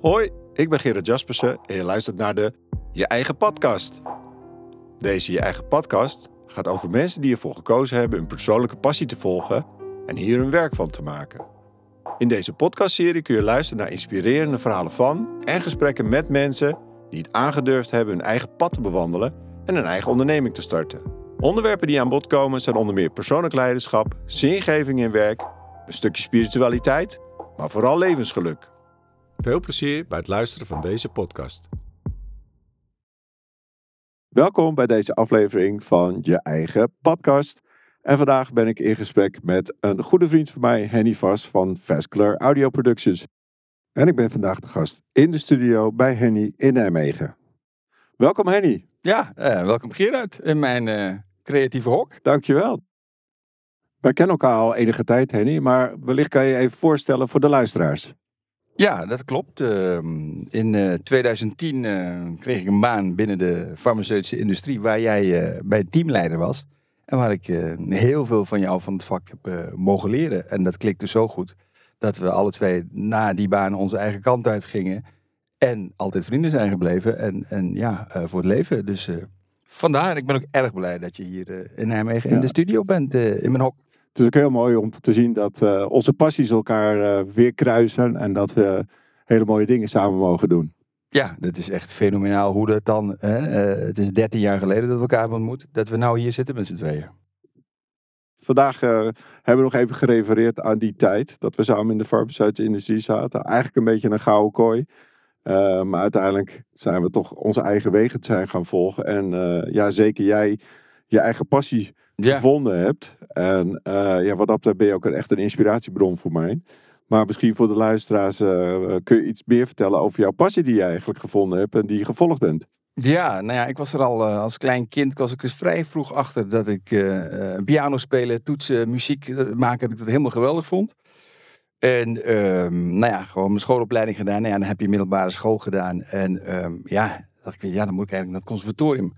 Hoi, ik ben Gerard Jaspersen en je luistert naar de Je Eigen Podcast. Deze Je Eigen Podcast gaat over mensen die ervoor gekozen hebben een persoonlijke passie te volgen en hier hun werk van te maken. In deze podcastserie kun je luisteren naar inspirerende verhalen van en gesprekken met mensen die het aangedurfd hebben hun eigen pad te bewandelen en een eigen onderneming te starten. Onderwerpen die aan bod komen zijn onder meer persoonlijk leiderschap, zingeving in werk, een stukje spiritualiteit, maar vooral levensgeluk. Veel plezier bij het luisteren van deze podcast. Welkom bij deze aflevering van Je Eigen Podcast. En vandaag ben ik in gesprek met een goede vriend van mij, Henny Vas van Vascular Audio Productions. En ik ben vandaag de gast in de studio bij Henny in Nijmegen. Welkom Henny. Ja, eh, welkom Gerard in mijn eh, creatieve hok. Dankjewel. Wij kennen elkaar al enige tijd, Henny, maar wellicht kan je je even voorstellen voor de luisteraars. Ja, dat klopt. Ehm, in eh, 2010 eh, kreeg ik een baan binnen de farmaceutische industrie waar jij eh, bij teamleider was. En waar ik eh, heel veel van jou van het vak heb eh, mogen leren. En dat klikte zo goed dat we alle twee na die baan onze eigen kant uit gingen. En altijd vrienden zijn gebleven. En, en ja, eh, voor het leven. Dus eh, vandaar, ik ben ook erg blij dat je hier eh, in Nijmegen Ja. in de studio bent, eh, in mijn hok. Het is ook heel mooi om te zien dat eh, onze passies elkaar eh, weer kruisen en dat we hele mooie dingen samen mogen doen. Ja, dat is echt fenomenaal hoe dat dan. Hè, eh, het is 13 jaar geleden dat we elkaar hebben ontmoet. Dat we nou hier zitten met z'n tweeën. Vandaag hebben we nog even gerefereerd aan die tijd dat we samen in de farmaceutische industrie zaten. Eigenlijk een beetje een gouden kooi. Maar uiteindelijk zijn we toch onze eigen wegen zijn gaan volgen. En ja, zeker jij je eigen passie Ja, gevonden hebt. En eh, ja, wat dat betreft ben je ook een, echt een inspiratiebron voor mij. Maar misschien voor de luisteraars eh, kun je iets meer vertellen over jouw passie die je eigenlijk gevonden hebt en die je gevolgd bent. ja, nou ja, ik was er al eh, als klein kind, was ik er vrij vroeg achter dat ik eh, eh, piano spelen, toetsen, muziek eh, maken, dat ik dat helemaal geweldig vond. En ehm, nou ja, gewoon mijn schoolopleiding gedaan. Nou ja, dan heb je middelbare school gedaan. En ehm, ja, dacht ik ja, dan moet ik eigenlijk naar het conservatorium.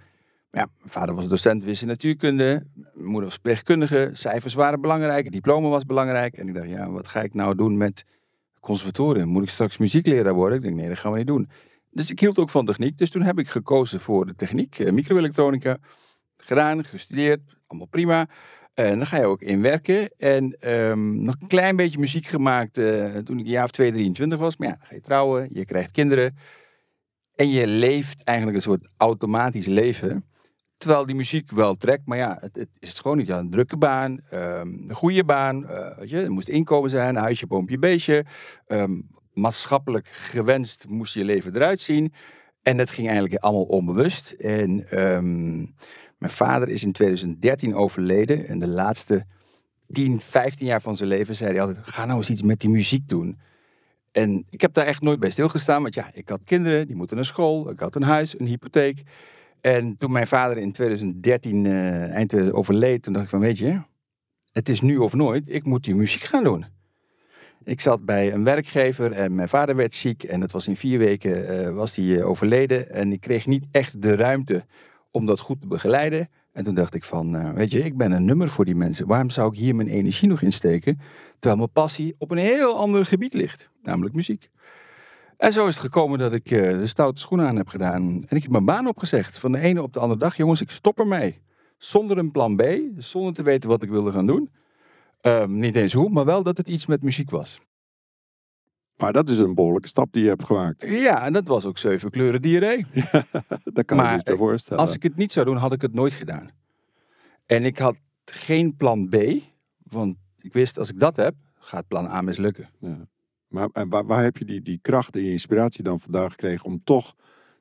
Ja, mijn vader was docent en natuurkunde. Mijn moeder was verpleegkundige. Cijfers waren belangrijk. Diploma was belangrijk. En ik dacht, ja, wat ga ik nou doen met conservatorium? Moet ik straks muziekleraar worden? Ik denk, nee, dat gaan we niet doen. Dus ik hield ook van techniek. Dus toen heb ik gekozen voor de techniek, eh, microelektronica. Gedaan, gestudeerd, allemaal prima. En dan ga je ook in werken. En ehm, nog een klein beetje muziek gemaakt eh, toen ik een jaar of 2, 23 was. Maar ja, ga je trouwen, je krijgt kinderen. En je leeft eigenlijk een soort automatisch leven. Terwijl die muziek wel trekt, maar ja, het, het is gewoon niet. Een drukke baan, ehm, een goede baan, eh, weet je, er moest inkomen zijn, huisje, boompje, beestje. Ehm, maatschappelijk gewenst moest je leven eruit zien. En dat ging eigenlijk allemaal onbewust. En ehm, mijn vader is in 2013 overleden. En de laatste 10, 15 jaar van zijn leven zei hij altijd: ga nou eens iets met die muziek doen. En ik heb daar echt nooit bij stilgestaan, want ja, ik had kinderen, die moeten naar school, ik had een huis, een hypotheek. En toen mijn vader in 2013 eh, eind 2000 overleed, toen dacht ik van, weet je, het is nu of nooit, ik moet die muziek gaan doen. Ik zat bij een werkgever en mijn vader werd ziek en dat was in vier weken eh, was hij eh, overleden. En ik kreeg niet echt de ruimte om dat goed te begeleiden. En toen dacht ik van, weet je, ik ben een nummer voor die mensen. Waarom zou ik hier mijn energie nog in steken? Terwijl mijn passie op een heel ander gebied ligt, namelijk muziek. En zo is het gekomen dat ik eh, de stoute schoenen aan heb gedaan. En ik heb mijn baan opgezegd. Van de ene op de andere dag. Jongens, ik stop ermee. Zonder een plan B. Zonder te weten wat ik wilde gaan doen. Ehm, niet eens hoe, maar wel dat het iets met muziek was. Maar dat is een behoorlijke stap die je hebt gemaakt. Ja, en dat was ook zeven kleuren diarree. Daar kan ik Maar, iets bij voorstellen. Als ik het niet zou doen, had ik het nooit gedaan. En ik had geen plan B. Want ik wist, als ik dat heb, gaat plan A mislukken. Ja. Maar en waar, waar heb je die, die kracht en die inspiratie dan vandaan gekregen om toch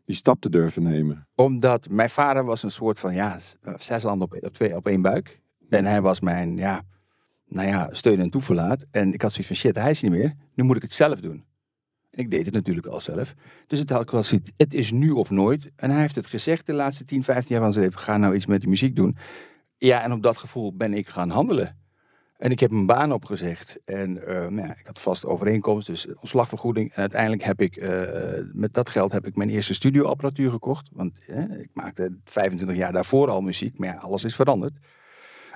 die stap te durven nemen? Omdat mijn vader was een soort van, ja, eh, zes handen op, op, twee, op één buik. En hij was mijn, ja, nou ja, steun en toeverlaat. En ik had zoiets van, shit, hij is niet meer. Nu moet ik het zelf doen. Ik deed het natuurlijk al zelf. Dus het had ik wel zoiets, het is nu of nooit. En hij heeft het gezegd de laatste 10, 15 jaar van zijn leven. Ga nou iets met die muziek doen. Ja, en op dat gevoel ben ik gaan handelen. En ik heb mijn baan opgezegd. En eh, nou ja, ik had vast overeenkomst, dus ontslagvergoeding. En uiteindelijk heb ik, eh, met dat geld heb ik mijn eerste studioapparatuur gekocht. Want ik maakte 25 jaar daarvoor al muziek, maar ja, alles is veranderd.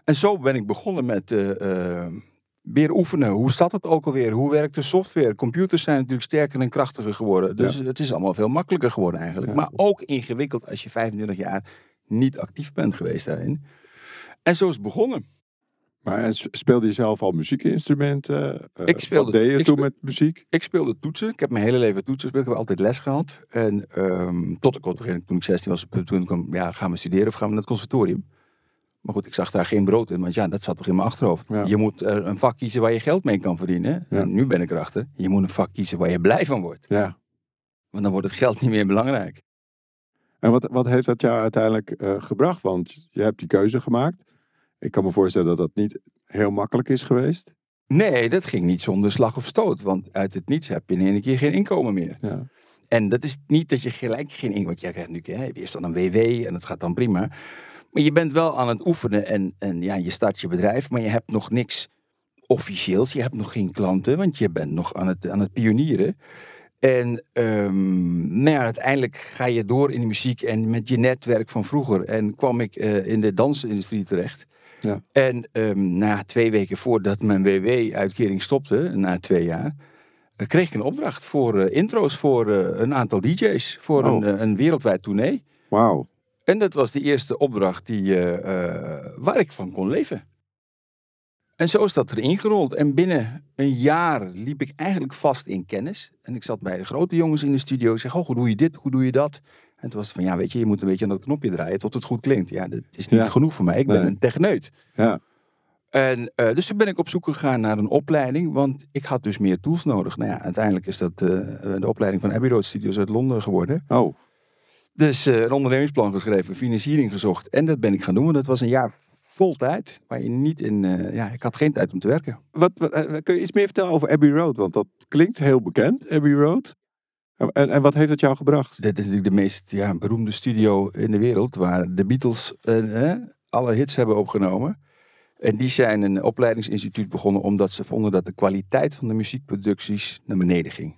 En zo ben ik begonnen met eh, weer oefenen. Hoe zat het ook alweer? Hoe werkt de software? Computers zijn natuurlijk sterker en krachtiger geworden. Dus het is allemaal veel makkelijker geworden eigenlijk. Maar ook ingewikkeld als je 25 jaar niet actief bent geweest daarin. En zo is het begonnen. Maar s- speelde je zelf al muziekinstrumenten? Eh, Ik speelde- Wat deed je ik toen met muziek? Ik speelde toetsen. Ik heb mijn hele leven toetsen gespeeld. Ik heb altijd les gehad. En ehm, tot ik toen ik 16 was, toen kwam, ja, gaan we studeren of gaan we naar het conservatorium? Maar goed, ik zag daar geen brood in, want ja, dat zat toch in mijn achterhoofd. Ja. Je moet eh, een vak kiezen waar je geld mee kan verdienen. Ja. En nu ben ik erachter. Je moet een vak kiezen waar je blij van wordt. Ja. Want dan wordt het geld niet meer belangrijk. En wat, wat heeft dat jou uiteindelijk eh, gebracht? Want je hebt die keuze gemaakt. Ik kan me voorstellen dat dat niet heel makkelijk is geweest. Nee, dat ging niet zonder slag of stoot. Want uit het niets heb je in één keer geen inkomen meer. Ja. En dat is niet dat je gelijk geen inkomen... Want jij krijgt nu hè, eerst dan een WW en dat gaat dan prima. Maar je bent wel aan het oefenen en, en ja, je start je bedrijf, maar je hebt nog niks officieels. Je hebt nog geen klanten, want je bent nog aan het, aan het pionieren. En ehm, nou ja, uiteindelijk ga je door in de muziek en met je netwerk van vroeger. En kwam ik eh, in de dansindustrie terecht. Ja. En ehm, na twee weken voordat mijn WW-uitkering stopte, na twee jaar, eh, kreeg ik een opdracht voor eh, intro's voor eh, een aantal DJ's. Voor Oh. een, een wereldwijd tournee. Wauw. En dat was de eerste opdracht die, eh, waar ik van kon leven. En zo is dat erin gerold. En binnen een jaar liep ik eigenlijk vast in kennis. En ik zat bij de grote jongens in de studio. Ik zeg, oh, hoe doe je dit? Hoe doe je dat? En toen was het van, ja, weet je, je moet een beetje aan dat knopje draaien tot het goed klinkt. Ja, dat is niet Ja. genoeg voor mij. Ik ben Nee. een techneut. Ja. En eh, dus toen ben ik op zoek gegaan naar een opleiding, want ik had dus meer tools nodig. Nou ja, uiteindelijk is dat eh, de opleiding van Abbey Road Studios uit Londen geworden. Oh. Dus eh, een ondernemingsplan geschreven, financiering gezocht. En dat ben ik gaan doen. want Dat was een jaar vol tijd. Waar je niet in. ja, ik had geen tijd om te werken. Wat, wat, kun je iets meer vertellen over Abbey Road? Want dat klinkt heel bekend, Abbey Road. En, en wat heeft het jou gebracht? Dit is natuurlijk de meest ja, beroemde studio in de wereld. Waar de Beatles eh, eh, alle hits hebben opgenomen. En die zijn een opleidingsinstituut begonnen omdat ze vonden dat de kwaliteit van de muziekproducties naar beneden ging.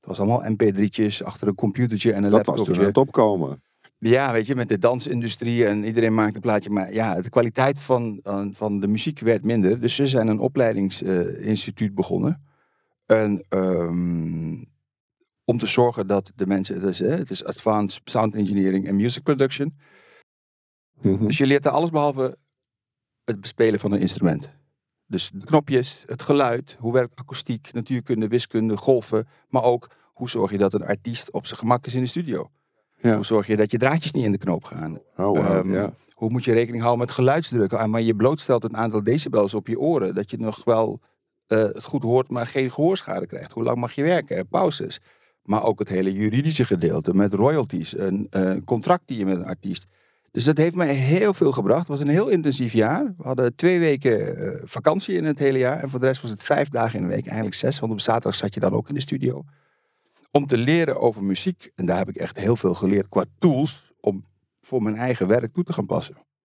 Het was allemaal mp3'tjes achter een computertje en een Dat was laptopje. toen aan het opkomen. Ja, weet je, met de dansindustrie en iedereen maakt een plaatje. Maar ja, de kwaliteit van, van- van de muziek werd minder. Dus ze zijn een opleidingsinstituut begonnen. En, ehm, om te zorgen dat de mensen, het is, hè, het is Advanced Sound Engineering en Music Production. Mhm. Dus je leert er alles behalve het bespelen van een instrument. Dus de knopjes, het geluid, hoe werkt akoestiek, natuurkunde, wiskunde, golven. Maar ook hoe zorg je dat een artiest op zijn gemak is in de studio. Ja. Hoe zorg je dat je draadjes niet in de knoop gaan. Oh, Ehm, ja. Hoe moet je rekening houden met geluidsdruk? Ah, Maar je blootstelt een aantal decibels op je oren. Dat je nog wel eh, het goed hoort, maar geen gehoorschade krijgt. Hoe lang mag je werken? Pauzes. Maar ook het hele juridische gedeelte met royalties. Een eh, contract die je met een artiest. Dus dat heeft mij heel veel gebracht. Het was een heel intensief jaar. We hadden twee weken eh, vakantie in het hele jaar. En voor de rest was het vijf dagen in de week. Eigenlijk zes, want op zaterdag zat je dan ook in de studio. Om te leren over muziek. En daar heb ik echt heel veel geleerd qua tools. Om voor mijn eigen werk toe te gaan passen.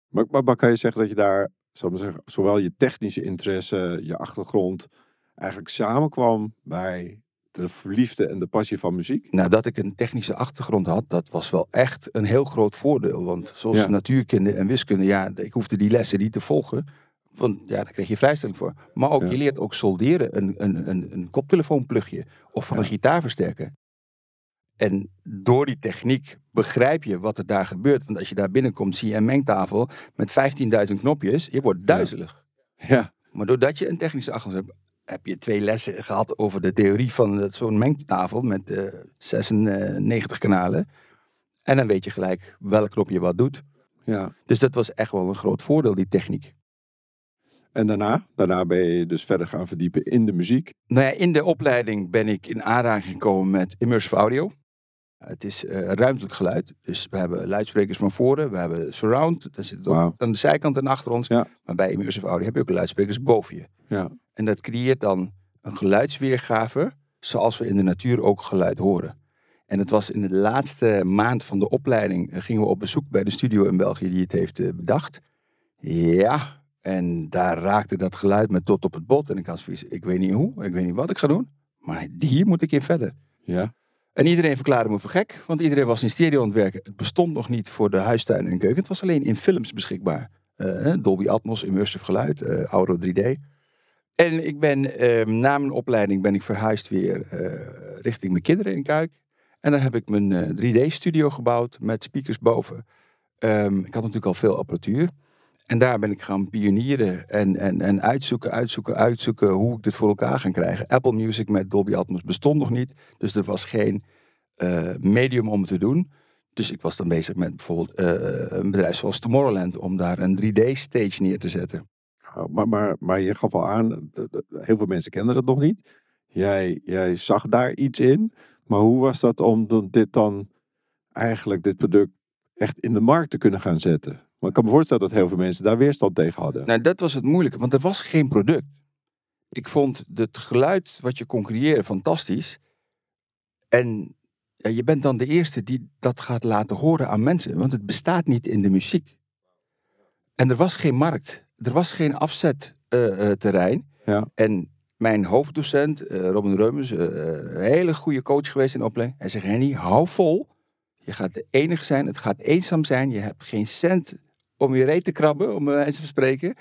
Maar, maar, kan je zeggen dat je daar, zal maar zeggen, zowel je technische interesse, je achtergrond, eigenlijk samenkwam bij de liefde en de passie van muziek? Nou, dat ik een technische achtergrond had, dat was wel echt een heel groot voordeel. Want zoals Ja. natuurkunde en wiskunde, ja, ik hoefde die lessen niet te volgen. Want ja, daar kreeg je vrijstelling voor. Maar ook, Ja. je leert ook solderen, een, een, een, een koptelefoonplugje of van Ja. een gitaarversterker. En door die techniek begrijp je wat er daar gebeurt. Want als je daar binnenkomt, zie je een mengtafel met 15.000 knopjes. Je wordt duizelig. Ja. Maar doordat je een technische achtergrond hebt, heb je twee lessen gehad over de theorie van eh, zo'n mengtafel met eh 96 kanalen. En dan weet je gelijk welk knopje wat doet. ja. Dus dat was echt wel een groot voordeel, die techniek. En daarna? Daarna ben je dus verder gaan verdiepen in de muziek. Nou ja, in de opleiding ben ik in aanraking gekomen met immersive audio. Het is eh, ruimtelijk geluid. Dus we hebben luidsprekers van voren, we hebben surround. Dat zit ook Wauw. aan de zijkant en achter ons. Ja. Maar bij immersive audio heb je ook luidsprekers boven je. Ja. En dat creëert dan een geluidsweergave zoals we in de natuur ook geluid horen. En het was in de laatste maand van de opleiding, eh, gingen we op bezoek bij de studio in België die het heeft eh, bedacht. Ja, en daar raakte dat geluid me tot op het bot. En ik had zoiets, ik weet niet hoe, ik weet niet wat ik ga doen, maar hier moet ik in verder. Ja. En iedereen verklaarde me voor gek, want iedereen was in stereo aan het werken. Het bestond nog niet voor de huistuin en keuken. Het was alleen in films beschikbaar. Eh, Dolby Atmos, immersive geluid, eh, Audio 3D. En ik ben ehm, na mijn opleiding ben ik verhuisd weer eh, richting mijn kinderen in Kuik. En dan heb ik mijn eh, 3D-studio gebouwd met speakers boven. Ehm, ik had natuurlijk al veel apparatuur. En daar ben ik gaan pionieren en, en, en uitzoeken, uitzoeken, uitzoeken hoe ik dit voor elkaar ga krijgen. Apple Music met Dolby Atmos bestond nog niet. Dus er was geen eh, medium om het te doen. Dus ik was dan bezig met bijvoorbeeld eh, een bedrijf zoals Tomorrowland om daar een 3D-stage neer te zetten. Oh, Maar, maar, je gaf al aan, heel veel mensen kennen dat nog niet. Jij, jij zag daar iets in. Maar hoe was dat om dit dan eigenlijk, dit product, echt in de markt te kunnen gaan zetten? Maar ik kan me voorstellen dat heel veel mensen daar weerstand tegen hadden. Nou, dat was het moeilijke, want er was geen product. Ik vond het geluid wat je kon creëren fantastisch. En je bent dan de eerste die dat gaat laten horen aan mensen, want het bestaat niet in de muziek. En er was geen markt, er was geen afzetterrein. Ja. En mijn hoofddocent, eh, Robin Reumers, eh, een hele goede coach geweest in de opleiding. Hij zegt, Henny, hou vol. Je gaat de enige zijn, het gaat eenzaam zijn. Je hebt geen cent om je reet te krabben, om bij wijze van spreken.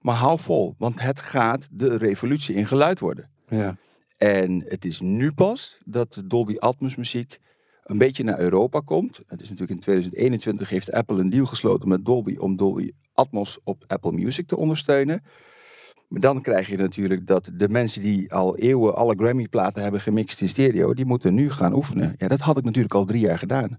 Maar hou vol, want het gaat de revolutie in geluid worden. Ja. En het is nu pas dat Dolby Atmos muziek een beetje naar Europa komt. Het is natuurlijk in 2021 heeft Apple een deal gesloten met Dolby om Dolby Atmos op Apple Music te ondersteunen. Maar dan krijg je natuurlijk dat de mensen die al eeuwen alle Grammy-platen hebben gemixt in stereo, die moeten nu gaan oefenen. Ja, dat had ik natuurlijk al drie jaar gedaan.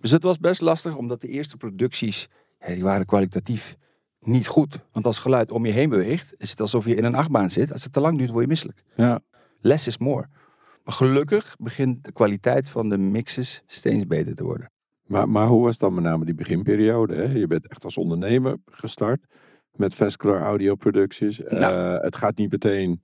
Dus het was best lastig, omdat de eerste producties, ja, die waren kwalitatief niet goed. Want als geluid om je heen beweegt, is het alsof je in een achtbaan zit. Als het te lang duurt, word je misselijk. Ja. Less is more. Maar gelukkig begint de kwaliteit van de mixes steeds beter te worden. Maar, maar hoe was dan met name die beginperiode? Hè? Je bent echt als ondernemer gestart met Vesclar Audio Producties. Nou. Eh, het gaat niet meteen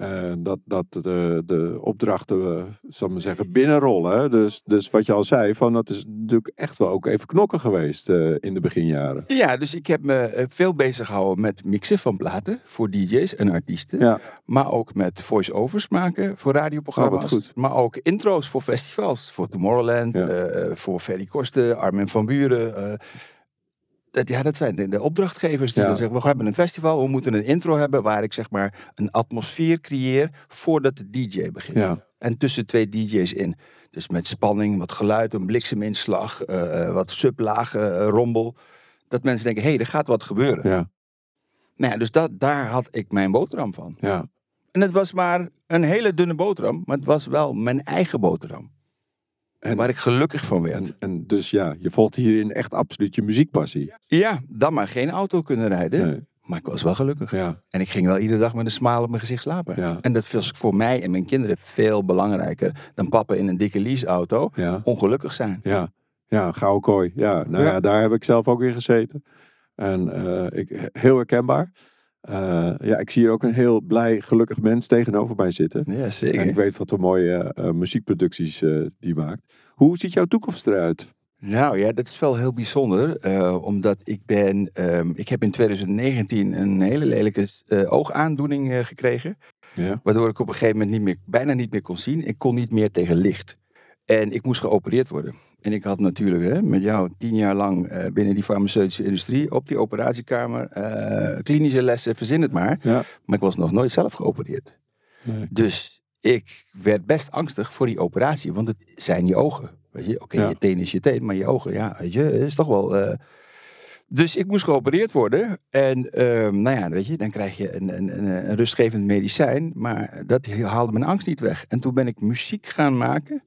eh, dat, dat de, de opdrachten, eh, zal maar zeggen, binnenrollen. hè. Dus, dus wat je al zei, van, dat is natuurlijk echt wel ook even knokken geweest eh, in de beginjaren. Ja, dus ik heb me veel bezig gehouden met mixen van platen voor DJ's en artiesten. Ja, Maar ook met voice-overs maken voor radioprogramma's. Oh, goed. Maar ook intro's voor festivals. Voor Tomorrowland, Ja. voor Ferry Korsten, Armin van Buren. Dat, ja, dat zijn de, de opdrachtgevers die Ja. dan zeggen, we hebben een festival, we moeten een intro hebben waar ik zeg maar een atmosfeer creëer voordat de DJ begint. ja, En tussen twee DJ's in. Dus met spanning, wat geluid, een blikseminslag, eh, eh, wat sublage eh, rombel. Dat mensen denken, hé, hey, er gaat wat gebeuren. ja, Nou ja, dus dat, daar had ik mijn boterham van. ja. En het was maar een hele dunne boterham, maar het was wel mijn eigen boterham. En, waar ik gelukkig van werd. en, en dus ja, je volgt hierin echt absoluut je muziekpassie. ja, dan maar geen auto kunnen rijden. Nee, Maar ik was wel gelukkig. ja, En ik ging wel iedere dag met een smile op mijn gezicht slapen. ja, En dat was voor mij en mijn kinderen veel belangrijker dan papa in een dikke leaseauto ja. ongelukkig zijn. Ja, ja, gouden kooi. Ja, nou ja. Ja. daar heb ik zelf ook in gezeten. En eh, ik, heel herkenbaar. Eh, ja, ik zie hier ook een heel blij, gelukkig mens tegenover mij zitten. Ja, En ik zeker. weet wat voor mooie eh, muziekproducties eh, die maakt. Hoe ziet jouw toekomst eruit? Nou ja, dat is wel heel bijzonder. omdat ik ben, ehm, ik heb in 2019 een hele lelijke oogaandoening gekregen. Ja, Waardoor ik op een gegeven moment niet meer, bijna niet meer kon zien. Ik kon niet meer tegen licht. En ik moest geopereerd worden. En ik had natuurlijk hè, met jou tien jaar lang eh, binnen die farmaceutische industrie op die operatiekamer eh, klinische lessen, verzin het maar. ja. Maar ik was nog nooit zelf geopereerd. Nee. Dus ik werd best angstig voor die operatie, want het zijn je ogen. Weet je, oké, Ja. je teen is je teen, maar je ogen, ja, weet je, is toch wel. eh. Dus ik moest geopereerd worden. En ehm, nou ja, weet je, dan krijg je een, een, een, een rustgevend medicijn. Maar dat haalde mijn angst niet weg. En toen ben ik muziek gaan maken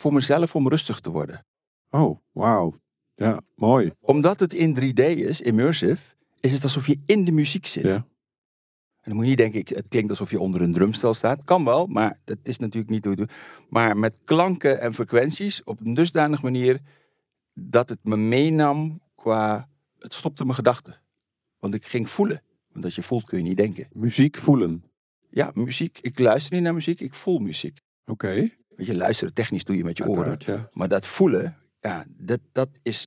voor mezelf om rustig te worden. Oh, wauw. Ja, mooi. Omdat het in 3D is, immersive, is het alsof je in de muziek zit. Ja. En dan moet je niet denken, ik- het klinkt alsof je onder een drumstel staat. Kan wel, maar dat is natuurlijk niet hoe het. Maar met klanken en frequenties op een dusdanige manier dat het me meenam qua... Het stopte mijn gedachten. Want ik ging voelen. Want als je voelt kun je niet denken. Muziek voelen. Ja, muziek. Ik luister niet naar muziek, ik voel muziek. Oké. Weet je, luisteren technisch doe je met je oren. Ja. Maar dat voelen, ja, dat, dat is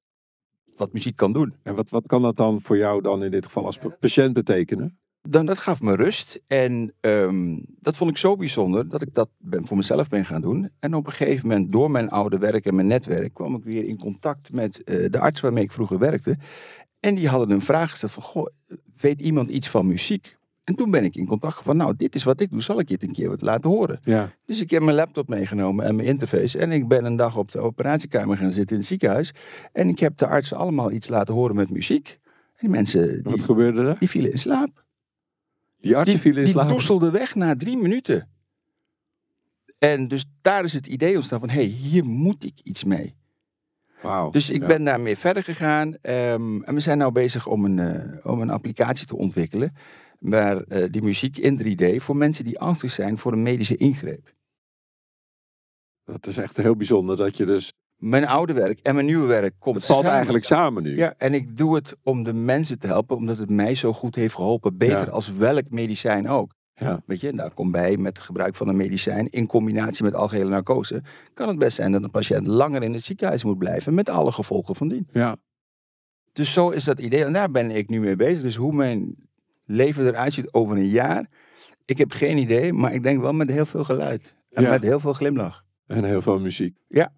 wat muziek kan doen. En wat, wat kan dat dan voor jou dan in dit geval als pa- patiënt betekenen? Dan, dat gaf me rust. En ehm, dat vond ik zo bijzonder dat ik dat ben, voor mezelf ben gaan doen. En op een gegeven moment, door mijn oude werk en mijn netwerk, kwam ik weer in contact met eh, de arts waarmee ik vroeger werkte. En die hadden een vraag gesteld van, goh, weet iemand iets van muziek? En toen ben ik in contact van, nou, dit is wat ik doe, zal ik je het een keer wat laten horen. Ja. Dus ik heb mijn laptop meegenomen en mijn interface. En ik ben een dag op de operatiekamer gaan zitten in het ziekenhuis. En ik heb de artsen allemaal iets laten horen met muziek. En die mensen, Wat die, gebeurde er? die vielen in slaap. Die artsen Die, vielen in die slaap. doezelden weg na drie minuten. En dus daar is het idee ontstaan van, hé, hey, hier moet ik iets mee. Wauw. Dus ik Ja. ben daarmee verder gegaan. ehm, en we zijn nu bezig om een, eh, om een applicatie te ontwikkelen. Waar eh, die muziek in 3D voor mensen die angstig zijn voor een medische ingreep. Dat is echt heel bijzonder dat je dus... Mijn oude werk en mijn nieuwe werk komt Het valt eigenlijk samen nu. Ja, en ik doe het om de mensen te helpen, omdat het mij zo goed heeft geholpen. Beter Ja. als welk medicijn ook. Ja. Weet je, daar komt bij met het gebruik van een medicijn in combinatie met algehele narcose. Kan het best zijn dat een patiënt langer in het ziekenhuis moet blijven met alle gevolgen van dien. Ja. Dus zo is dat idee. En daar ben ik nu mee bezig. Dus hoe mijn leven eruit ziet over een jaar. Ik heb geen idee, maar ik denk wel met heel veel geluid. En Ja. met heel veel glimlach. En heel veel muziek. Ja.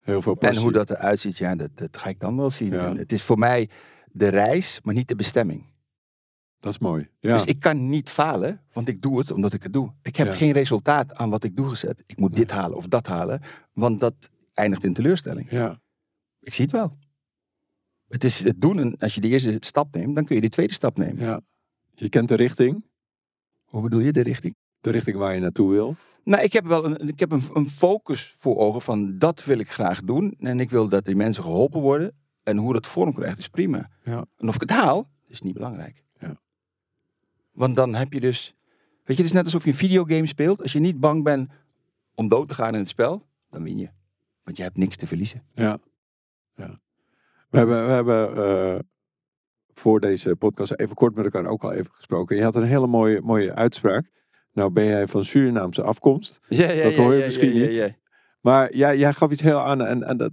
Heel veel passie. En hoe dat eruit ziet, ja, dat, dat ga ik dan wel zien. Ja. Het is voor mij de reis, maar niet de bestemming. Dat is mooi. Ja. Dus ik kan niet falen, want ik doe het omdat ik het doe. Ik heb Ja. geen resultaat aan wat ik doe gezet. Ik moet Nee. dit halen of dat halen, want dat eindigt in teleurstelling. ja. Ik zie het wel. Het is het doen en als je de eerste stap neemt, dan kun je de tweede stap nemen. ja. Je kent de richting. Hoe bedoel je de richting? De richting waar je naartoe wil. Nou, ik heb wel een, ik heb een, een focus voor ogen van dat wil ik graag doen. En ik wil dat die mensen geholpen worden. En hoe dat vorm krijgt is prima. Ja. En of ik het haal, is niet belangrijk. Ja. Want dan heb je dus... Weet je, het is net alsof je een videogame speelt. Als je niet bang bent om dood te gaan in het spel, dan win je. Want je hebt niks te verliezen. Ja. ja. We hebben, we hebben eh, voor deze podcast even kort met elkaar ook al even gesproken. Je had een hele mooie, mooie uitspraak. Nou ben jij van Surinaamse afkomst. Ja, ja, Dat hoor je misschien niet. Maar ja, jij gaf iets heel aan. En, en dat,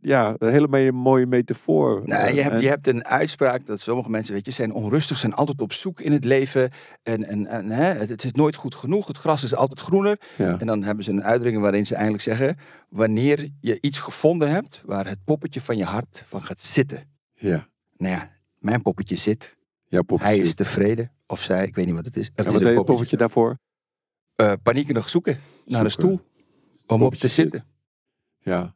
ja, een hele mooie, metafoor. Nou, Eh, je, hebt, en- je hebt een uitspraak dat sommige mensen, weet je, zijn onrustig, zijn altijd op zoek in het leven. En, en, en hè, het, het is nooit goed genoeg, het gras is altijd groener. ja. En dan hebben ze een uitdrukking waarin ze eigenlijk zeggen, wanneer je iets gevonden hebt waar het poppetje van je hart van gaat zitten. ja. Nou ja, mijn poppetje zit, Ja, poppetje. hij is tevreden, of zij, ik weet niet wat het is. Het En wat deed het poppetje daarvoor? Eh, paniekerig zoeken naar een stoel om op te zitten. Ja.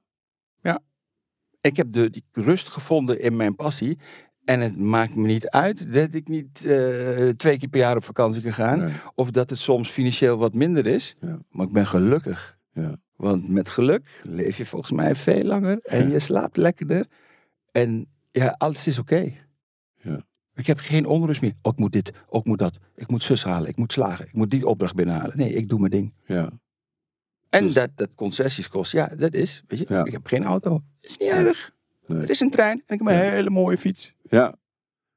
Ik heb de, die rust gevonden in mijn passie. En het maakt me niet uit dat ik niet eh, twee keer per jaar op vakantie kan gaan. Nee. Of dat het soms financieel wat minder is. Ja. Maar ik ben gelukkig. Ja. Want met geluk leef je volgens mij veel langer. En Ja. je slaapt lekkerder. En ja, alles is oké. Ja. Ik heb geen onrust meer. Oh, ik moet dit, oh, ik moet dat. Ik moet zus halen, ik moet slagen. Ik moet die opdracht binnenhalen. Nee, ik doe mijn ding. Ja. En Dus- dat, dat concessies kost, ja, dat is. Weet je, Ja. ik heb geen auto. is niet erg. Nee. Er is een trein en ik heb een Ja. hele mooie fiets. Ja.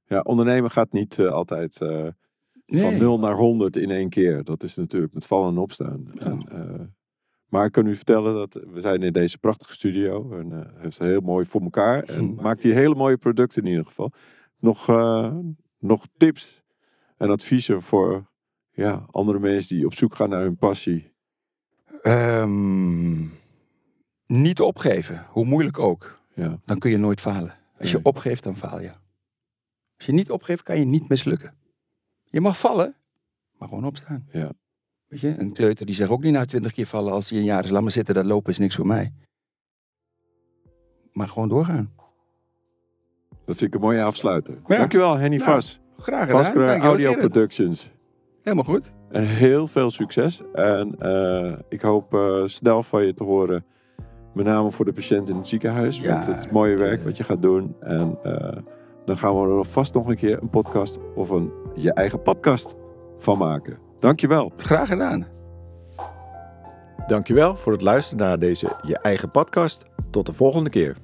Ja, ondernemen gaat niet eh, altijd eh, van Nee. 0 naar 100 in één keer. Dat is natuurlijk met vallen en opstaan. Ja. En, eh, maar ik kan u vertellen dat we zijn in deze prachtige studio. En heeft het heel mooi voor elkaar. En Hm. maakt die hele mooie producten in ieder geval. Nog, eh, nog tips en adviezen voor ja, andere mensen die op zoek gaan naar hun passie. Ehm, niet opgeven, hoe moeilijk ook. Ja, Dan kun je nooit falen. Als je opgeeft, dan faal je. Als je niet opgeeft, kan je niet mislukken. Je mag vallen, maar gewoon opstaan. Ja. Weet je, een kleuter die zegt ook niet na twintig keer vallen als hij een jaar is. Laat maar zitten, dat lopen is niks voor mij. Maar gewoon doorgaan. Dat vind ik een mooie afsluiter. Ja. Dankjewel Henny Nou, Vas. Graag gedaan. Audio. Productions. Helemaal goed. En heel veel succes. En eh, ik hoop eh, snel van je te horen. Met name voor de patiënt in het ziekenhuis. Ja, met het mooie werk wat je gaat doen. En eh, dan gaan we er vast nog een keer een podcast of een je eigen podcast van maken. Dankjewel. Graag gedaan. Dankjewel voor het luisteren naar deze je eigen podcast. Tot de volgende keer.